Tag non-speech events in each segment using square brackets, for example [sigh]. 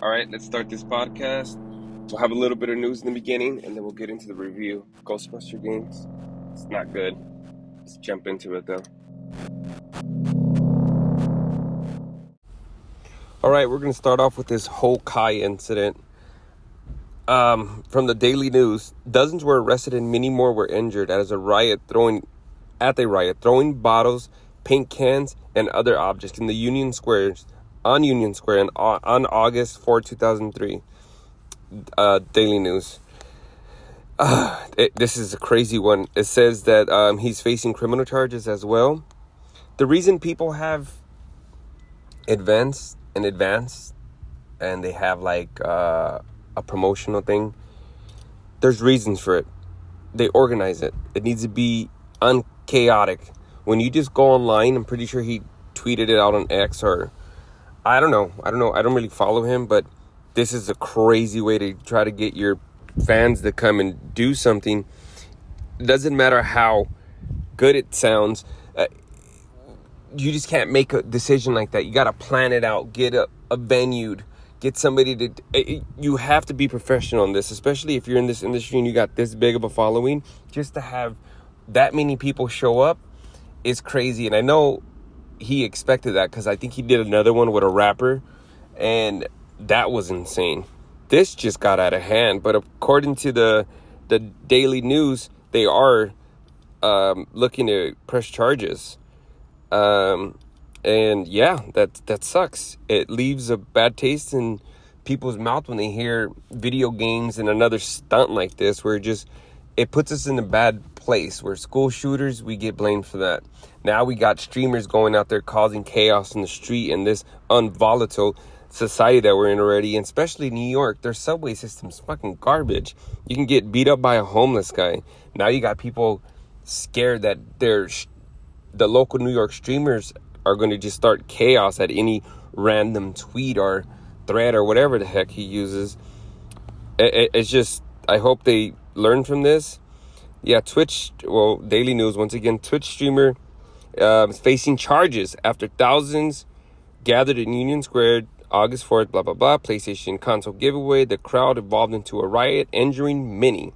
All right, let's start this podcast. We'll have a little bit of news in the beginning, and then we'll get into the review. Ghostbuster games. It's not good. Let's jump into it though. All right, we're going to start off with this whole Kai incident. Um, from the Daily News, dozens were arrested and many more were injured as a riot throwing at the riot, throwing bottles, paint cans, and other objects in the Union Squares on Union Square on, August 4, 2003. Uh, Daily News. Uh, [sighs] it, this is a crazy one. It says that um, he's facing criminal charges as well. The reason people have advanced in advance and they have like uh, a promotional thing, there's reasons for it. They organize it. It needs to be unchaotic. When you just go online, I'm pretty sure he tweeted it out on X or I don't know. I don't know. I don't really follow him, but this is a crazy way to try to get your fans to come and do something. It doesn't matter how good it sounds. Uh, you just can't make a decision like that. You got to plan it out, get a, a venue, get somebody to. It, you have to be professional in this, especially if you're in this industry and you got this big of a following. Just to have that many people show up is crazy. And I know he expected that because I think he did another one with a rapper, and that was insane. This just got out of hand. But according to the the Daily News, they are um, looking to press charges. Um, and yeah, that that sucks. It leaves a bad taste in people's mouth when they hear video games and another stunt like this, where it just it puts us in a bad place. Where school shooters, we get blamed for that. Now we got streamers going out there causing chaos in the street in this unvolatile society that we're in already, and especially New York. Their subway system's fucking garbage. You can get beat up by a homeless guy. Now you got people scared that they're the local New York streamers are going to just start chaos at any random tweet or thread or whatever the heck he uses. It, it, it's just, I hope they learn from this. Yeah, Twitch, well, Daily News, once again, Twitch streamer uh, facing charges after thousands gathered in Union Square August 4th, blah, blah, blah. PlayStation console giveaway. The crowd evolved into a riot, injuring many.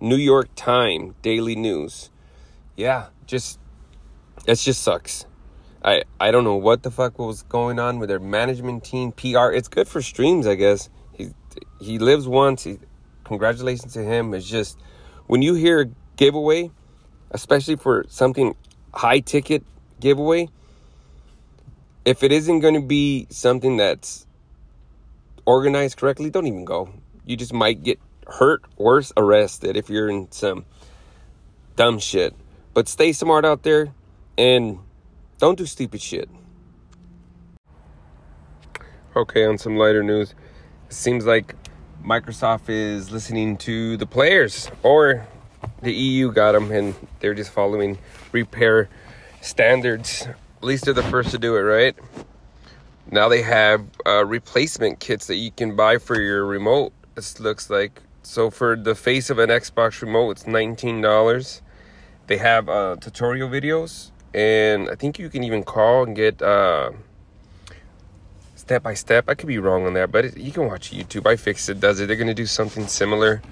New York Times, Daily News. Yeah, just it just sucks. I I don't know what the fuck was going on with their management team, PR. It's good for streams, I guess. He he lives once. He, congratulations to him. It's just when you hear a giveaway, especially for something high ticket giveaway, if it isn't going to be something that's organized correctly, don't even go. You just might get hurt, worse, arrested if you're in some dumb shit. But stay smart out there and don't do stupid shit. Okay, on some lighter news, it seems like Microsoft is listening to the players, or the EU got them and they're just following repair standards. At least they're the first to do it, right? Now they have uh, replacement kits that you can buy for your remote. This looks like so for the face of an Xbox remote, it's nineteen dollars. They have uh, tutorial videos and I think you can even call and get uh, step by step. I could be wrong on that, but it, you can watch YouTube. iFixit does it. They're gonna do something similar,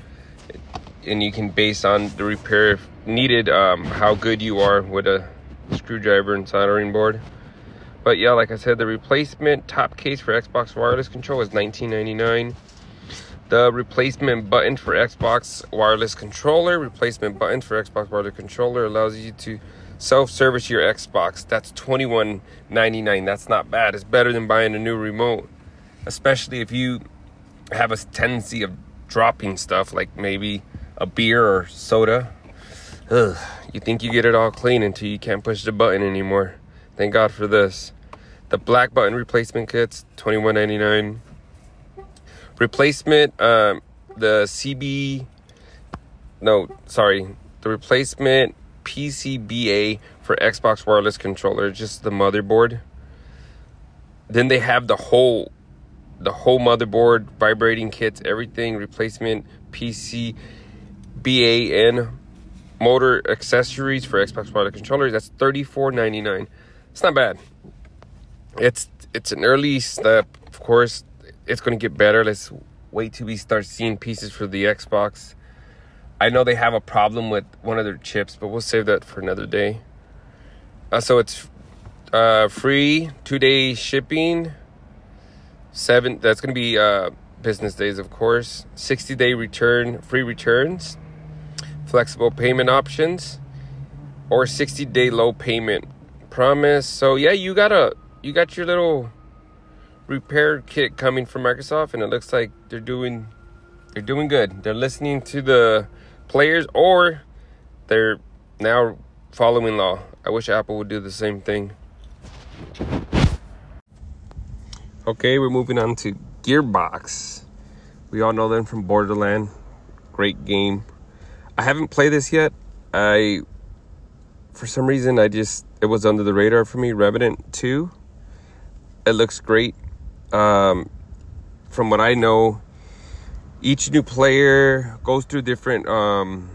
and you can base on the repair needed um, how good you are with a screwdriver and soldering board. But yeah, like I said, the replacement top case for Xbox wireless control is $19.99. The replacement button for Xbox wireless controller, replacement button for Xbox wireless controller allows you to self-service your Xbox. That's $21.99. That's not bad. It's better than buying a new remote, especially if you have a tendency of dropping stuff like maybe a beer or soda. Ugh, you think you get it all clean until you can't push the button anymore. Thank God for this. The black button replacement kits, $21.99. Replacement, um, the CB, no, sorry, the replacement PCBA for Xbox wireless controller, just the motherboard. Then they have the whole the whole motherboard, vibrating kits, everything, replacement PCBA and motor accessories for Xbox wireless controllers. That's $34.99. it's not bad. It's it's an early step. Of course, it's going to get better. Let's wait till we start seeing pieces for the Xbox. I know they have a problem with one of their chips, but we'll save that for another day. Uh, so it's uh, free two day shipping. Seven. That's going to be uh, business days, of course. Sixty day return, free returns, flexible payment options, or sixty day low payment promise. So yeah, you got a you got your little repair kit coming from Microsoft, and it looks like they're doing they're doing good. They're listening to the players or they're now following law. I wish Apple would do the same thing. Okay, we're moving on to Gearbox. We all know them from Borderland. Great game. I haven't played this yet. I, for some reason, I just, it was under the radar for me. Remnant 2. It looks great. Um, from what I know, each new player goes through different um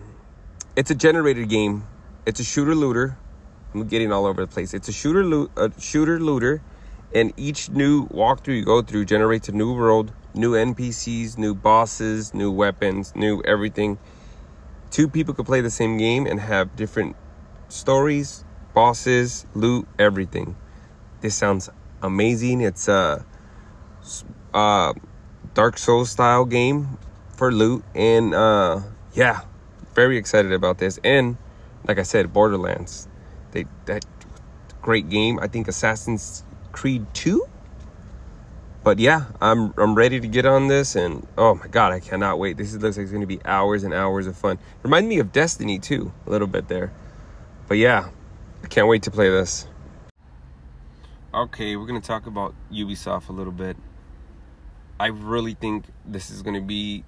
it's a generated game. It's a shooter looter. I'm getting all over the place. It's a shooter lo- a shooter looter and each new walkthrough you go through generates a new world new npcs new bosses new weapons new everything. Two people could play the same game and have different stories bosses loot everything. This sounds amazing. It's a uh, uh Dark Souls style game for loot. And uh, yeah, very excited about this. And like I said, Borderlands. They that great game. I think Assassin's Creed 2. But yeah, I'm I'm ready to get on this and oh my god, I cannot wait. This looks like it's gonna be hours and hours of fun. Remind me of Destiny too, a little bit there. But yeah, I can't wait to play this. Okay, we're gonna talk about Ubisoft a little bit. I really think this is going to be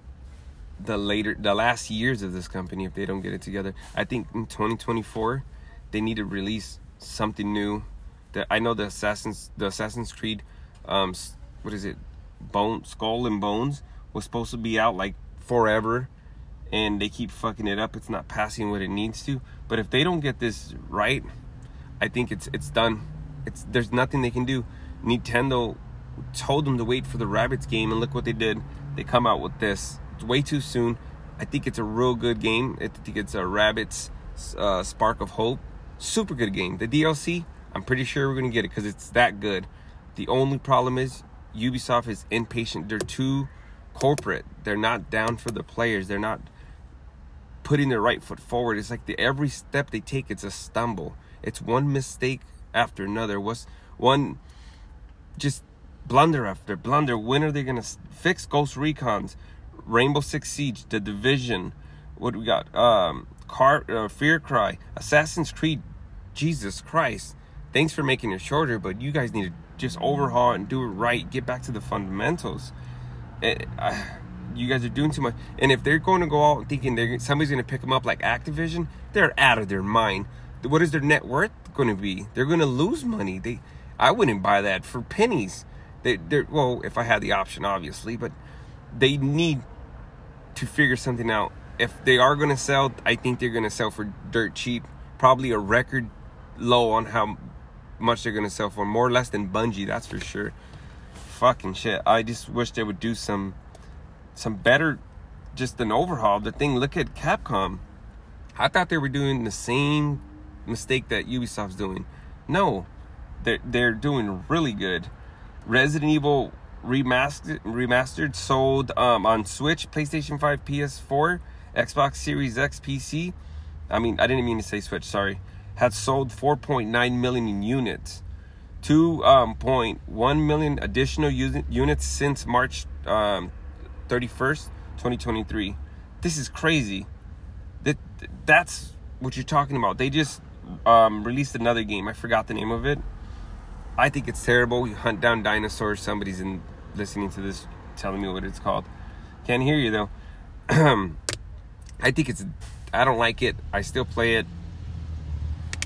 the later the last years of this company if they don't get it together. I think in 2024 they need to release something new. That I know the Assassin's the Assassin's Creed um what is it? Bone Skull and Bones was supposed to be out like forever and they keep fucking it up. It's not passing what it needs to. But if they don't get this right, I think it's it's done. It's there's nothing they can do. Nintendo told them to wait for the Rabbids game, and look what they did. They come out with this. It's way too soon. I think it's a real good game. I think it's a Rabbids uh, Spark of Hope. Super good game. The DLC, I'm pretty sure we're gonna get it because it's that good. The only problem is Ubisoft is impatient. They're too corporate. They're not down for the players. They're not putting their right foot forward. It's like the, every step they take, it's a stumble. It's one mistake after another. Was one just blunder after blunder. When are they gonna fix Ghost Recon's, Rainbow Six Siege, The Division? What we got? Um, Car, uh, Far Cry, Assassin's Creed. Jesus Christ! Thanks for making it shorter, but you guys need to just overhaul and do it right. Get back to the fundamentals. It, uh, you guys are doing too much. And if they're going to go out thinking they're somebody's going to pick them up like Activision, they're out of their mind. What is their net worth going to be? They're going to lose money. They, I wouldn't buy that for pennies. They, they're well, if I had the option, obviously, but they need to figure something out. If they are going to sell, I think they're going to sell for dirt cheap, probably a record low on how much they're going to sell for, more or less than Bungie, that's for sure. Fucking shit. I just wish they would do some some better just an overhaul the thing. Look at Capcom. I thought they were doing the same mistake that Ubisoft's doing. No, they're, they're doing really good. Resident Evil remastered, remastered sold um, on Switch, PlayStation 5, PS4, Xbox Series X, PC. I mean, I didn't mean to say Switch, sorry. Had sold 4.9 million units. 2.1 um, million additional units since March um, 31st, 2023. This is crazy. That that's what you're talking about. They just um, released another game. I forgot the name of it. I think it's terrible. You hunt down dinosaurs. Somebody's in listening to this telling me what it's called. Can't hear you though. [clears throat] I think it's. I don't like it. I still play it.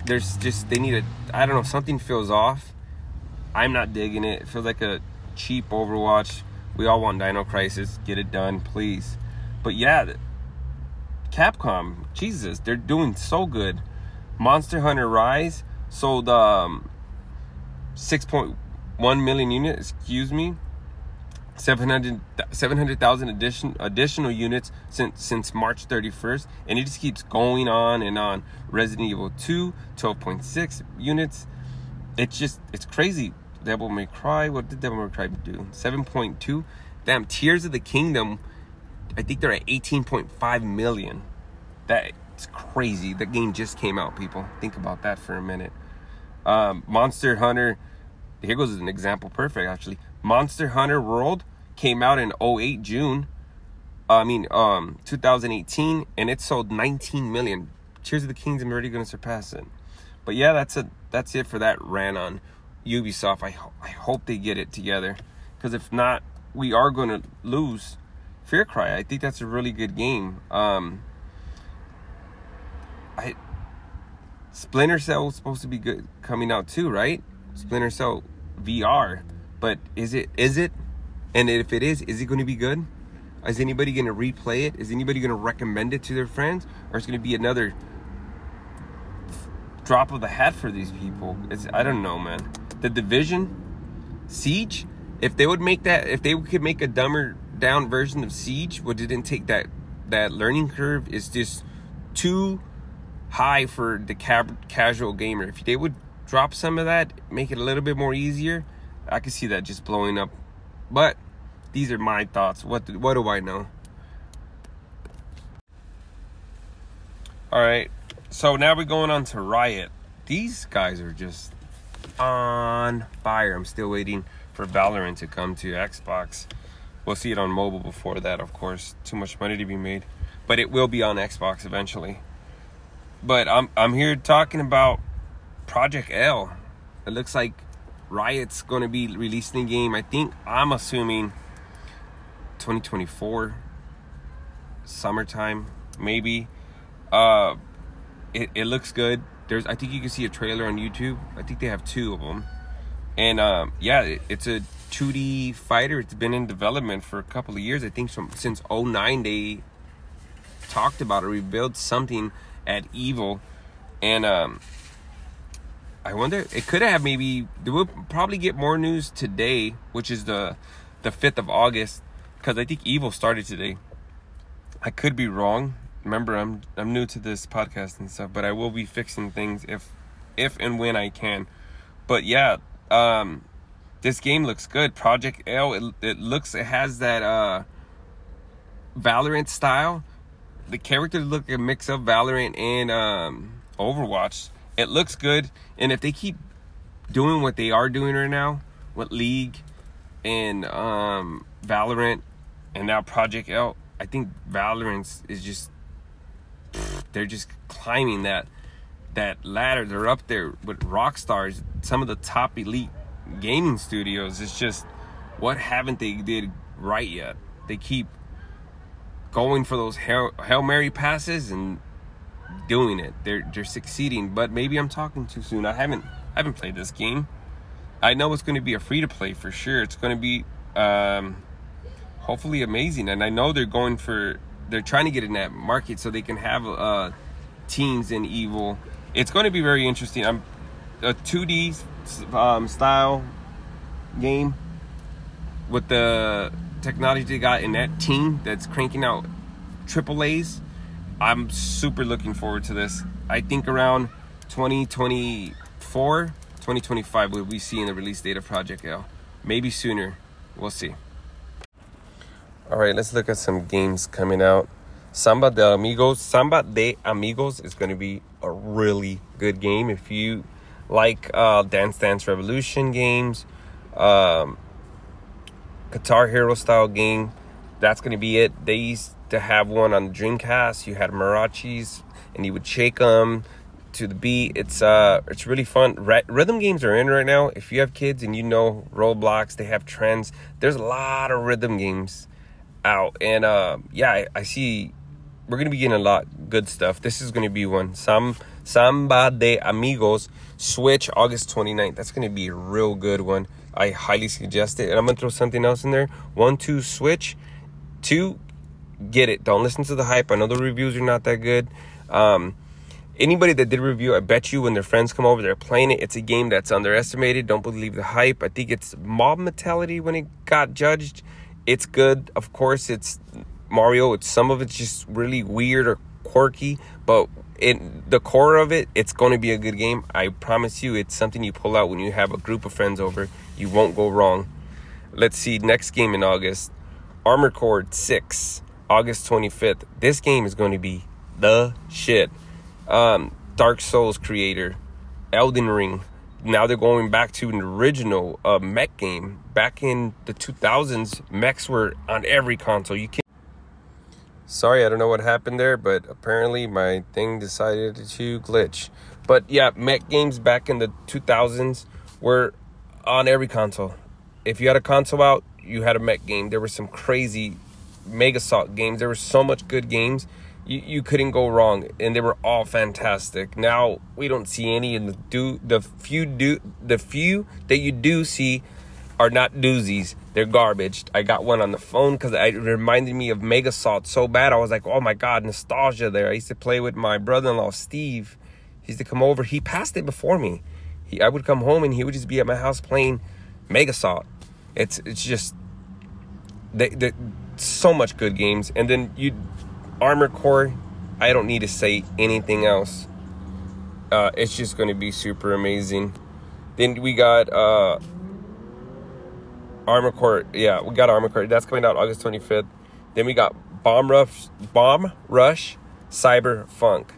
There's just they need a. I don't know. Something feels off. I'm not digging it. It feels like a cheap Overwatch. We all want Dino Crisis. Get it done, please. But yeah, Capcom, Jesus, they're doing so good. Monster Hunter Rise sold um 6.1 million units, excuse me. 700 700,000 addition, additional units since since March 31st and it just keeps going on and on. Resident Evil 2 12.6 units. It's just it's crazy. Devil May Cry, what did Devil May Cry do? 7.2. Damn, Tears of the Kingdom I think they're at 18.5 million. That's crazy. The game just came out, people. Think about that for a minute. Um, Monster Hunter, here goes an example perfect actually. Monster Hunter World came out in 08 June. I mean, um, 2018, and it sold 19 million. Tears of the Kingdom already going to surpass it. But yeah, that's a that's it for that ran on Ubisoft. I ho- I hope they get it together, because if not, we are going to lose Far Cry. I think that's a really good game. Um, I Splinter Cell supposed to be good coming out too, right? Splinter Cell VR, but is it is it? And if it is, is it going to be good? Is anybody going to replay it? Is anybody going to recommend it to their friends, or is it going to be another drop of the hat for these people? It's I don't know, man. The Division, Siege. If they would make that, if they could make a dumber down version of Siege, what didn't take that that learning curve, is just too high for the ca- casual gamer. If they would drop some of that, make it a little bit more easier, I could see that just blowing up. But these are my thoughts. What do, what do I know? All right. So now we're going on to Riot. These guys are just on fire. I'm still waiting for Valorant to come to Xbox. We'll see it on mobile before that, of course. Too much money to be made. But it will be on Xbox eventually. But I'm I'm here talking about Project L. It looks like Riot's going to be releasing the game. I think I'm assuming 2024 summertime maybe. Uh it, it looks good. There's I think you can see a trailer on YouTube. I think they have two of them. And um yeah, it, it's a 2D fighter. It's been in development for a couple of years. I think from since 09 they talked about it, rebuilt something at EVO, and um, I wonder it could have maybe we'll probably get more news today, which is the the 5th of August, because I think EVO started today. I could be wrong. Remember, I'm I'm new to this podcast and stuff, but I will be fixing things if if and when I can. But yeah, um, this game looks good. Project L, it, it looks, it has that uh, Valorant style. The characters look a mix of Valorant and um, Overwatch. It looks good, and if they keep doing what they are doing right now with League and um, Valorant and now Project L, I think Valorant is just they're just climbing that that ladder. They're up there with rock stars, some of the top elite gaming studios. It's just what haven't they did right yet? They keep going for those hail, hail mary passes and doing it. They're they're succeeding. But maybe I'm talking too soon. I haven't I haven't played this game. I know it's going to be a free to play for sure. It's going to be um, hopefully amazing, and I know they're going for they're trying to get in that market so they can have uh, teams in EVO. It's going to be very interesting. I'm a 2D um, style game with the technology they got in that team that's cranking out triple A's. I'm super looking forward to this. I think around 2024, 2025 will be seeing the release date of Project L. Maybe sooner. We'll see. All right, let's look at some games coming out. Samba de Amigos. Samba de Amigos is going to be a really good game. If you like uh, Dance Dance Revolution games, um, Guitar Hero style game. That's gonna be it. They used to have one on Dreamcast. You had marachis, and you would shake them to the beat. It's uh, it's really fun. rhythm games are in right now. If you have kids and you know Roblox, they have trends. There's a lot of rhythm games out, and uh, yeah, I, I see we're gonna be getting a lot good stuff. This is gonna be one. Some Samba de Amigos Switch August 29th. That's gonna be a real good one. I highly suggest it. And I'm gonna throw something else in there. One, two, Switch. Two, get it. Don't listen to the hype. I know the reviews are not that good. Um, anybody that did review, I bet you when their friends come over, they're playing it. It's a game that's underestimated. Don't believe the hype. I think it's mob mentality when it got judged. It's good. Of course, it's Mario. It's some of it's just really weird or quirky, but in the core of it, it's going to be a good game. I promise you, it's something you pull out when you have a group of friends over. You won't go wrong. Let's see, next game in August Armor Core 6, August 25th. This game is going to be the shit. Um, Dark Souls creator, Elden Ring. Now they're going back to an original uh, mech game. Back in the 2000s, mechs were on every console. You can Sorry, I don't know what happened there, but apparently my thing decided to glitch. But yeah, mech games back in the 2000s were on every console. If you had a console out, you had a mech game. There were some crazy MechAssault games. There were so much good games. You, you couldn't go wrong, and they were all fantastic. Now we don't see any, and the do the few do the few that you do see are not doozies. They're garbage. I got one on the phone because it reminded me of MechAssault so bad. I was like, oh my God, nostalgia there. I used to play with my brother in law, Steve. He used to come over. He passed it before me. He, I would come home and he would just be at my house playing MechAssault. It's it's just they, they so much good games. And then you Armor Core, I don't need to say anything else. Uh, it's just going to be super amazing. Then we got uh, Armor Core, yeah, we got Armor Core. That's coming out August 25th. Then we got Bomb Rush, Bomb Rush, Cyber Funk.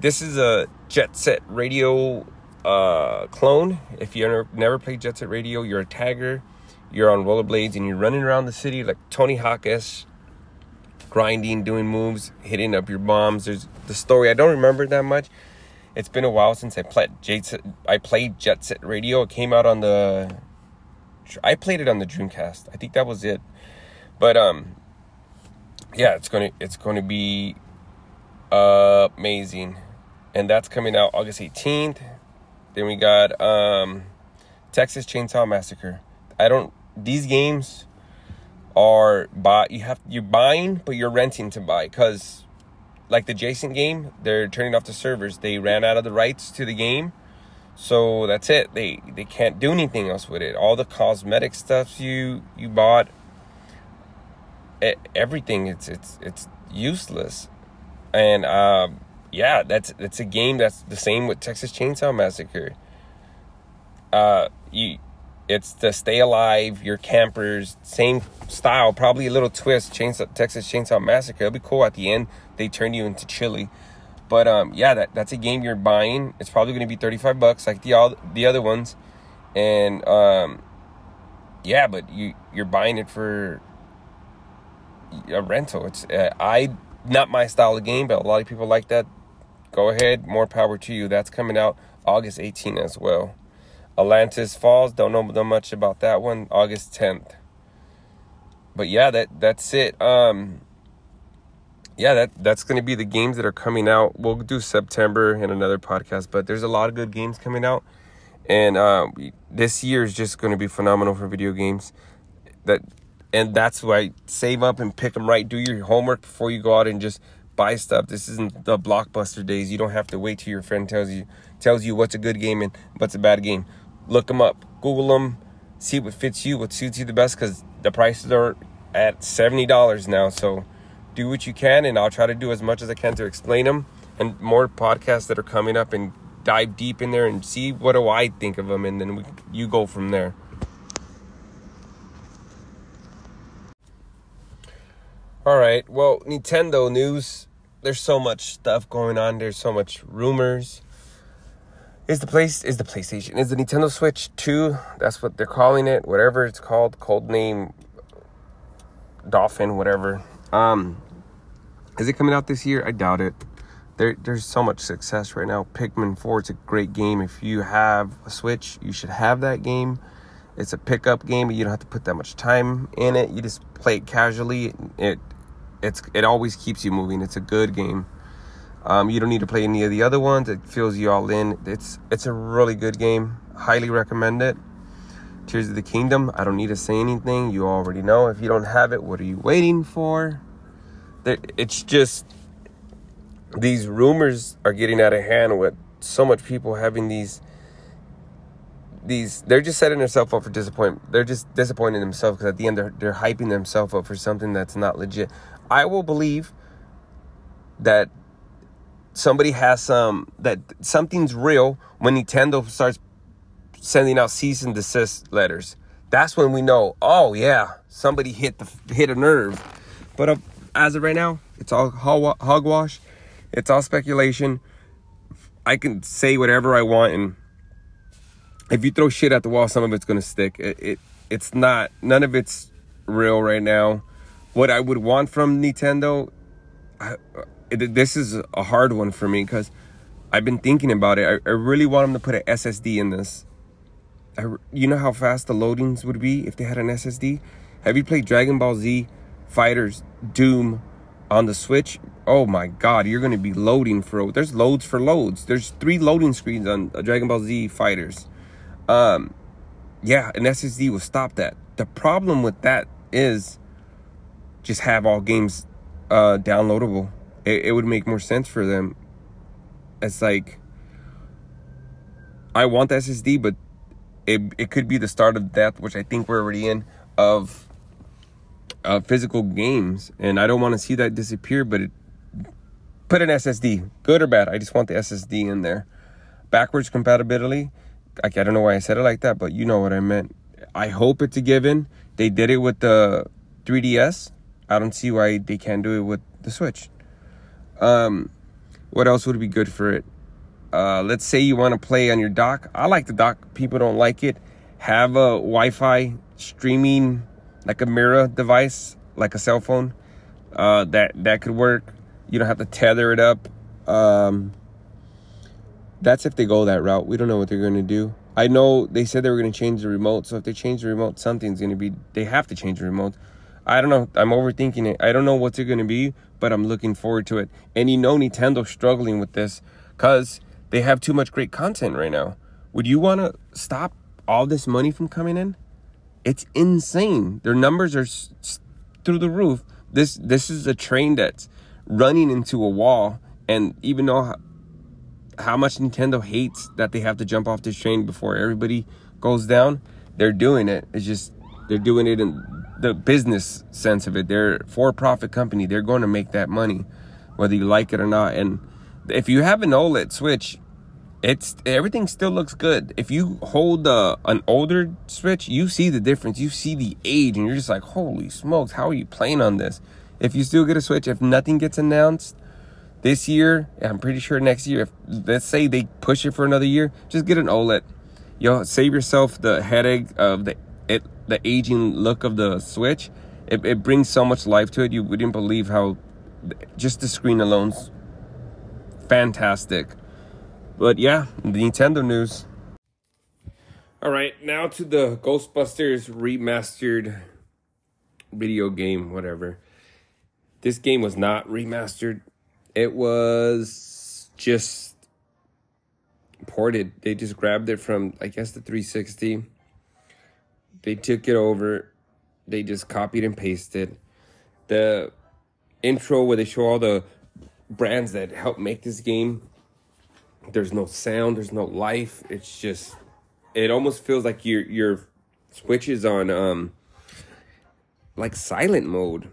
This is a Jet Set Radio uh, clone. If you ever, never played Jet Set Radio, you're a tagger. You're on rollerblades and you're running around the city like Tony Hawk grinding, doing moves, hitting up your bombs. There's the story. I don't remember that much. It's been a while since I played Jet Set. I played Jet Set Radio. It came out on the I played it on the Dreamcast. I think that was it. But um yeah, it's going to it's going to be uh, amazing. And that's coming out August 18th. Then we got um Texas Chainsaw Massacre. I don't these games are buy you have you're buying but you're renting to buy cuz like the Jason game, they're turning off the servers. They ran out of the rights to the game so that's it. They they can't do anything else with it. All the cosmetic stuff you you bought, everything it's it's it's useless. And um, yeah, that's that's a game that's the same with Texas Chainsaw Massacre. Uh, you, it's the stay alive, your campers, same style, probably a little twist. Chainsaw Texas Chainsaw Massacre. It'll be cool at the end. They turn you into chili. But um, yeah, that, that's a game you're buying. It's probably going to be 35 bucks like the all the other ones, and um, yeah, but you you're buying it for a rental. It's uh, I not my style of game, but a lot of people like that. Go ahead, more power to you. That's coming out August 18 as well. Atlantis Falls, don't know much about that one. August 10th. But yeah, that that's it. Um yeah, that that's going to be the games that are coming out. We'll do September in another podcast, but there's a lot of good games coming out, and uh, this year is just going to be phenomenal for video games. That and that's why save up and pick them right. Do your homework before you go out and just buy stuff. This isn't the blockbuster days. You don't have to wait till your friend tells you tells you what's a good game and what's a bad game. Look them up, Google them, see what fits you, what suits you the best, because the prices are at seventy dollars now. So do what you can, and I'll try to do as much as I can to explain them. And more podcasts that are coming up, and dive deep in there and see what do I think of them, and then we, you go from there. All right. Well, Nintendo news. There's so much stuff going on. There's so much rumors. Is the place is the PlayStation? Is the Nintendo Switch 2? That's what they're calling it. Whatever it's called, code name Dolphin, whatever. Um, is it coming out this year? I doubt it. There, there's so much success right now. Pikmin 4, it's a great game. If you have a Switch, you should have that game. It's a pickup game, but you don't have to put that much time in it. You just play it casually. It, it's, it always keeps you moving. It's a good game. Um, you don't need to play any of the other ones. It fills you all in. It's, it's a really good game. Highly recommend it. Tears of the Kingdom. I don't need to say anything. You already know. If you don't have it, what are you waiting for? It's just these rumors are getting out of hand with so much people having these these they're just setting themselves up for disappointment they're just disappointing themselves because at the end they're, they're hyping themselves up for something that's not legit. I will believe that somebody has some that something's real when nintendo starts sending out cease and desist letters. That's when we know oh yeah somebody hit the hit a nerve. But uh, as of right now it's all hogwash it's all speculation. I can say whatever i want and if you throw shit at the wall, some of it's gonna stick. It, it it's not none of it's real right now. What I would want from Nintendo, I, uh, it, this is a hard one for me because I've been thinking about it. I, I, really want them to put an SSD in this. I, you know how fast the loadings would be if they had an SSD. Have you played Dragon Ball Z Fighters Doom on the Switch? Oh my God, you're gonna be loading for. There's loads for loads. There's three loading screens on uh, Dragon Ball Z Fighters. Um, yeah, an SSD will stop that. The problem with that is just have all games uh, downloadable. It, it would make more sense for them. It's like I want the SSD, but it it could be the start of death, which I think we're already in of uh, physical games, and I don't want to see that disappear. But it, put an SSD, good or bad. I just want the SSD in there. Backwards compatibility I, I don't know why I said it like that, but you know what I meant. I hope it's a given. They did it with the 3DS. I don't see why they can't do it with the Switch. Um, what else would be good for it? Uh, let's say you want to play on your dock. I like the dock. People don't like it. Have a Wi-Fi streaming, like a mirror device, like a cell phone. Uh, that that could work. You don't have to tether it up. Um, that's if they go that route. We don't know what they're going to do. I know they said they were going to change the remote. So if they change the remote, something's going to be. They have to change the remote. I don't know. I'm overthinking it. I don't know what's it going to be, but I'm looking forward to it. And you know, Nintendo's struggling with this because they have too much great content right now. Would you want to stop all this money from coming in? It's insane. Their numbers are through the roof. This this is a train that's running into a wall, and even though how much Nintendo hates that they have to jump off this train before everybody goes down. They're doing it. It's just they're doing it in the business sense of it. They're for-profit company. They're going to make that money, whether you like it or not. And if you have an OLED Switch, it's everything still looks good. If you hold uh, an older Switch, you see the difference. You see the age, and you're just like, holy smokes, how are you playing on this? If you still get a Switch, if nothing gets announced, this year, I'm pretty sure next year, if let's say they push it for another year, just get an OLED. You'll save yourself the headache of the it the aging look of the Switch. It, it brings so much life to it. You wouldn't believe how just the screen alone's fantastic. But yeah, the Nintendo news. All right, now to the Ghostbusters remastered video game, whatever. This game was not remastered. It was just ported. They just grabbed it from, I guess, the 360. They took it over. They just copied and pasted. The intro where they show all the brands that help make this game. There's no sound. There's no life. It's just. It almost feels like your your switch is on um like silent mode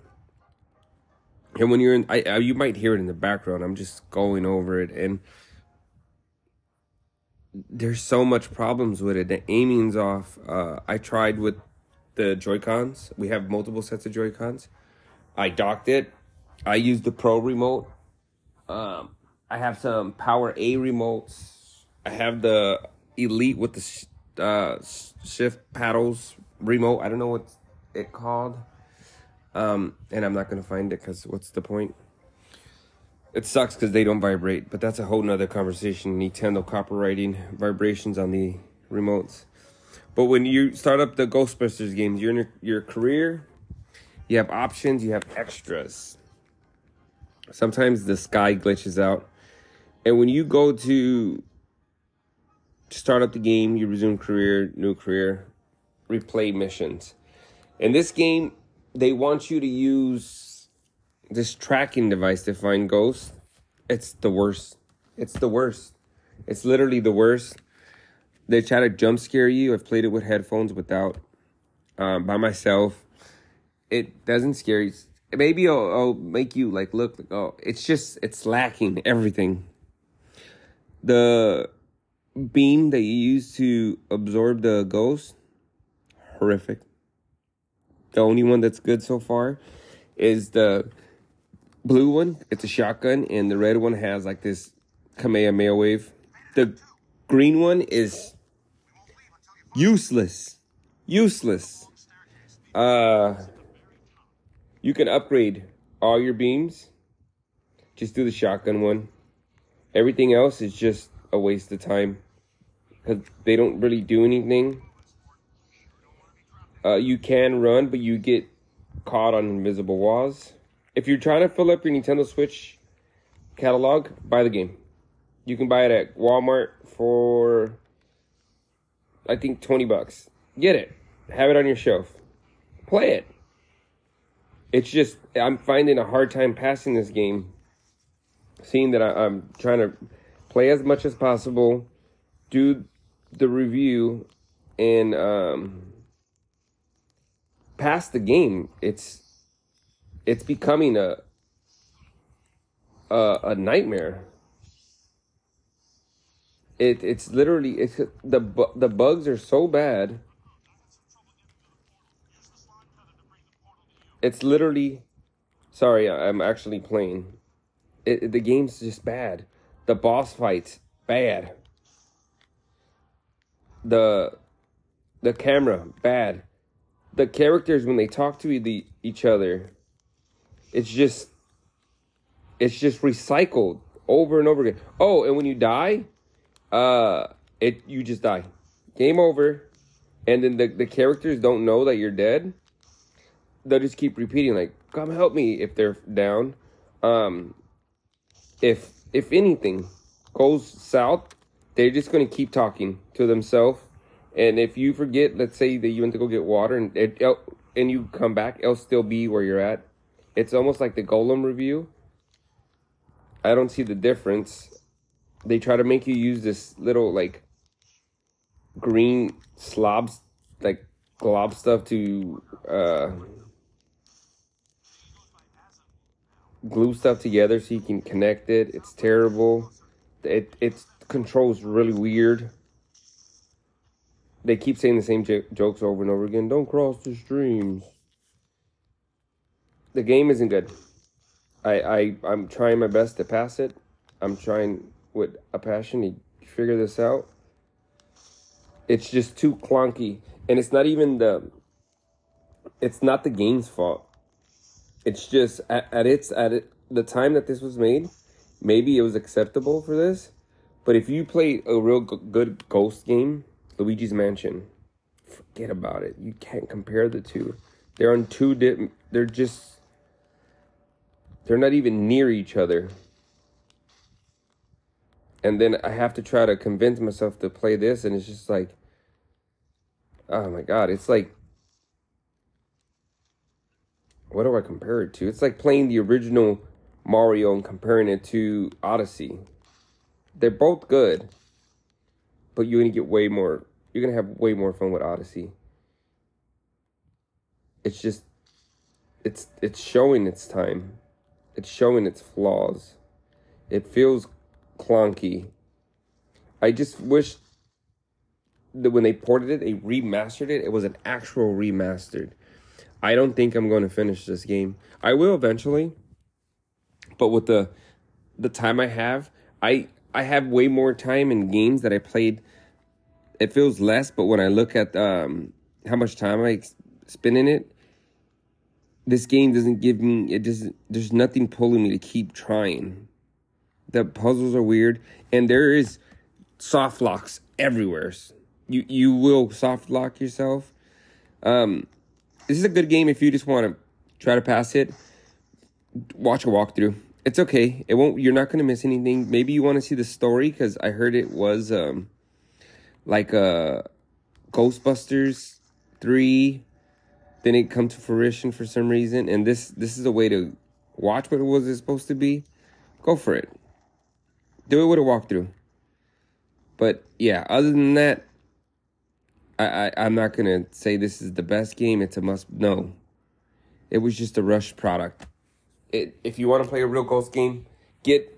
and when you're in I, I, you might hear it in the background. I'm just going over it. And there's so much problems with it. The aiming's off. Uh, i tried with the joy cons we have multiple sets of joy cons i docked it. I used the pro remote. Um, i have some PowerA remotes. I have the elite with the uh, shift paddles remote. I don't know what it called um, and I'm not going to find it because what's the point? It sucks because they don't vibrate, but that's a whole nother conversation. Nintendo copyrighting vibrations on the remotes. But when you start up the Ghostbusters games, you're in your, your career, you have options, you have extras. Sometimes the sky glitches out. And when you go to start up the game, you resume career, new career, replay missions. In this game, they want you to use this tracking device to find ghosts. it's the worst. It's the worst. It's literally the worst. They try to jump scare you. I've played it with headphones without, um, by myself. It doesn't scare you. Maybe I'll, make you like look. Like, oh, it's just it's lacking everything. The beam that you use to absorb the ghost, horrific. The only one that's good so far is the blue one. It's a shotgun, and the red one has like this Kamehameha wave. The green one is useless. Useless. Uh, you can upgrade all your beams. Just do the shotgun one. Everything else is just a waste of time because they don't really do anything. Uh, you can run, but you get caught on invisible walls. If you're trying to fill up your Nintendo Switch catalog, buy the game. You can buy it at Walmart for I think 20 bucks. Get it. Have it on your shelf. Play it. It's just I'm finding a hard time passing this game. Seeing that I, I'm trying to play as much as possible, do the review, and um, pass the game. It's it's becoming a a, a nightmare. It it's literally it's the the bugs are so bad. It's literally sorry, I'm actually playing. It, the game's just bad. The boss fights bad. The the camera bad. The characters when they talk to the, each other, it's just it's just recycled over and over again. Oh, and when you die, uh it you just die. Game over. And then the, the characters don't know that you're dead. They'll just keep repeating like, come help me if they're down. Um if if anything goes south, they're just gonna keep talking to themselves. And if you forget, let's say that you went to go get water and it, and you come back, it'll still be where you're at. It's almost like the Gollum review. I don't see the difference. They try to make you use this little like green slobs like glob stuff to uh glue stuff together so you can connect it. It's terrible. It it controls really weird. They keep saying the same j- jokes over and over again. Don't cross the streams. The game isn't good. I I I'm trying my best to pass it. I'm trying with a passion to figure this out. It's just too clunky, and it's not even the. It's not the game's fault it's just at, at its at it, the time that this was made, maybe it was acceptable for this. But if you play a real g- good ghost game, Luigi's Mansion, forget about it. You can't compare the two. They're on two di- they're just they're not even near each other. And then I have to try to convince myself to play this and it's just like oh my god, it's like what do I compare it to? It's like playing the original Mario and comparing it to Odyssey. They're both good, but you're gonna get way more. You're gonna have way more fun with Odyssey. It's just, it's it's showing its time. It's showing its flaws. It feels clunky. I just wish that when they ported it, they remastered it. It was an actual remastered I don't think I'm going to finish this game. I will eventually, but with the the time I have, I I have way more time in games that I played. It feels less, but when I look at um, how much time I spend in it, this game doesn't give me. It doesn't. There's nothing pulling me to keep trying. The puzzles are weird, and there is soft locks everywhere. You you will soft lock yourself. Um, this is a good game if you just want to try to pass it. Watch a walkthrough. It's okay. It won't. You're not going to miss anything. Maybe you want to see the story because I heard it was um like uh, Ghostbusters three. Then it come to fruition for some reason, and this this is a way to watch what it was supposed to be. Go for it. do it with a walkthrough. But yeah, other than that, I, I I'm not gonna say this is the best game. It's a must. No, it was just a rush product. It if you want to play a real Ghost game, get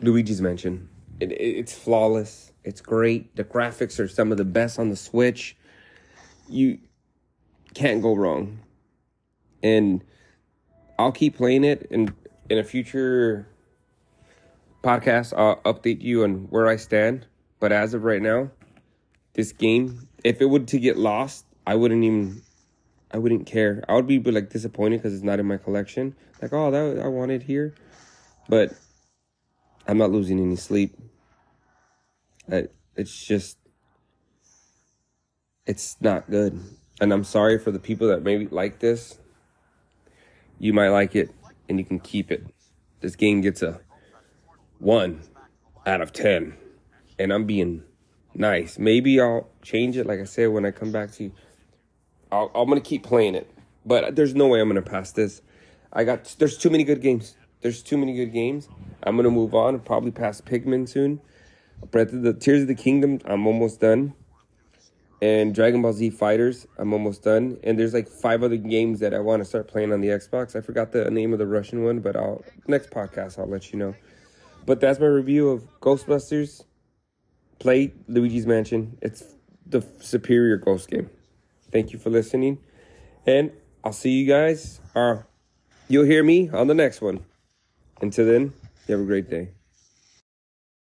Luigi's Mansion. It, it, it's flawless. It's great. The graphics are some of the best on the Switch. You can't go wrong. And I'll keep playing it and in a future podcast I'll update you on where I stand. But as of right now, this game, if it would to get lost, I wouldn't even I wouldn't care. I would be like disappointed because it's not in my collection. Like, oh, that I wanted here, but I'm not losing any sleep. It's just, it's not good, and I'm sorry for the people that maybe like this. You might like it, and you can keep it. This game gets a one out of ten, and I'm being nice. Maybe I'll change it, like I said, when I come back to you. i am gonna keep playing it, but there's no way I'm gonna pass this. I got there's too many good games. There's too many good games. I'm gonna move on. and Probably pass Pikmin soon. Breath of the Tears of the Kingdom. I'm almost done. And Dragon Ball Z Fighters. I'm almost done. And there's like five other games that I want to start playing on the Xbox. I forgot the name of the Russian one, but I'll next podcast I'll let you know. But that's my review of Ghostbusters play Luigi's Mansion. It's the superior Ghost game. Thank you for listening. And I'll see you guys. Uh, you'll hear me on the next one. Until then, you have a great day.